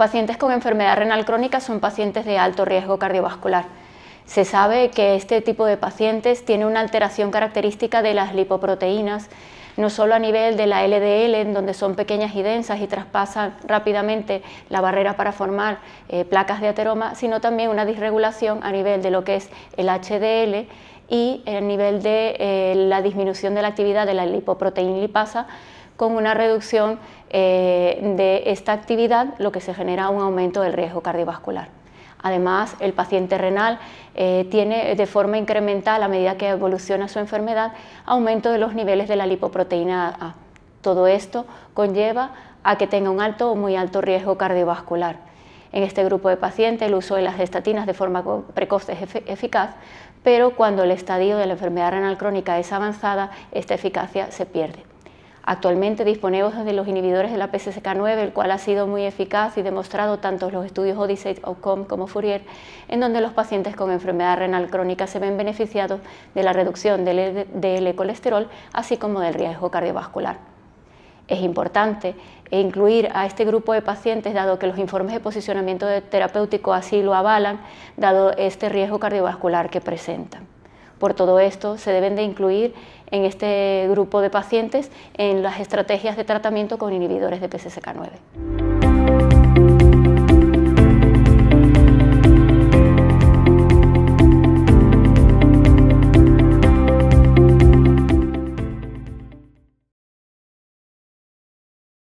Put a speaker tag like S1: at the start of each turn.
S1: pacientes con enfermedad renal crónica son pacientes de alto riesgo cardiovascular. Se sabe que este tipo de pacientes tiene una alteración característica de las lipoproteínas, no solo a nivel de la LDL, en donde son pequeñas y densas y traspasan rápidamente la barrera para formar eh, placas de ateroma, sino también una disregulación a nivel de lo que es el HDL y a nivel de eh, la disminución de la actividad de la lipoproteína lipasa con una reducción eh, de esta actividad, lo que se genera un aumento del riesgo cardiovascular. Además, el paciente renal eh, tiene de forma incremental, a medida que evoluciona su enfermedad, aumento de los niveles de la lipoproteína A. Todo esto conlleva a que tenga un alto o muy alto riesgo cardiovascular. En este grupo de pacientes, el uso de las estatinas de forma precoz es eficaz, pero cuando el estadio de la enfermedad renal crónica es avanzada, esta eficacia se pierde. Actualmente disponemos de los inhibidores de la PCSK9, el cual ha sido muy eficaz y demostrado tanto en los estudios Odyssey, Outcome como Fourier, en donde los pacientes con enfermedad renal crónica se ven beneficiados de la reducción del, del colesterol, así como del riesgo cardiovascular. Es importante incluir a este grupo de pacientes, dado que los informes de posicionamiento terapéutico así lo avalan, dado este riesgo cardiovascular que presentan. Por todo esto, se deben de incluir en este grupo de pacientes en las estrategias de tratamiento con inhibidores de PCSK9.